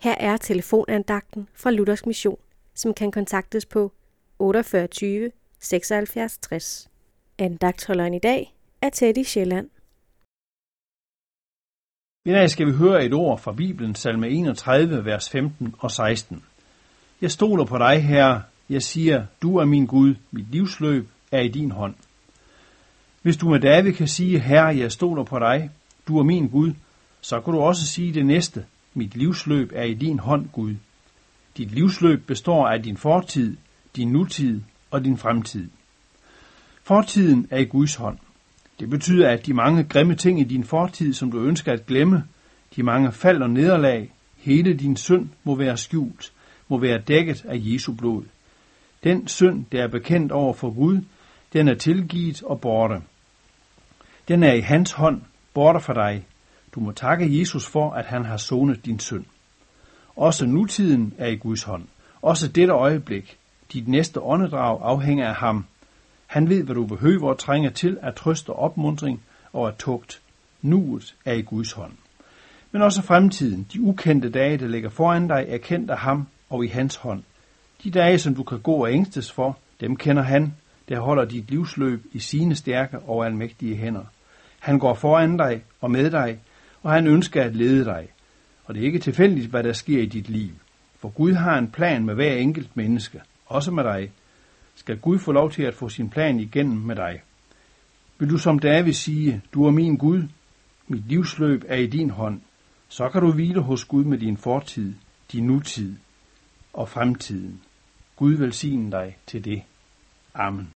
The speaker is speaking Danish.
Her er telefonandagten fra Luthers Mission, som kan kontaktes på 48 76 60. Andagtholderen i dag er Teddy Sjælland. I dag skal vi høre et ord fra Bibelen, salme 31, vers 15 og 16. Jeg stoler på dig, Herre. Jeg siger, du er min Gud. Mit livsløb er i din hånd. Hvis du med David kan sige, Herre, jeg stoler på dig, du er min Gud, så kan du også sige det næste. Mit livsløb er i din hånd, Gud. Dit livsløb består af din fortid, din nutid og din fremtid. Fortiden er i Guds hånd. Det betyder, at de mange grimme ting i din fortid, som du ønsker at glemme, de mange fald og nederlag, hele din synd må være skjult, må være dækket af Jesu blod. Den synd, der er bekendt over for Gud, den er tilgivet og borte. Den er i hans hånd, borte for dig. Du må takke Jesus for, at han har sonet din synd. Også nutiden er i Guds hånd. Også dette øjeblik. Dit næste åndedrag afhænger af ham. Han ved, hvad du behøver og trænger til at trøste og opmundring og at tugt. Nuet er i Guds hånd. Men også fremtiden, de ukendte dage, der ligger foran dig, er kendt af ham og i hans hånd. De dage, som du kan gå og ængstes for, dem kender han, der holder dit livsløb i sine stærke og almægtige hænder. Han går foran dig og med dig, og han ønsker at lede dig. Og det er ikke tilfældigt, hvad der sker i dit liv. For Gud har en plan med hver enkelt menneske, også med dig. Skal Gud få lov til at få sin plan igennem med dig? Vil du som David sige, du er min Gud, mit livsløb er i din hånd, så kan du hvile hos Gud med din fortid, din nutid og fremtiden. Gud velsigne dig til det. Amen.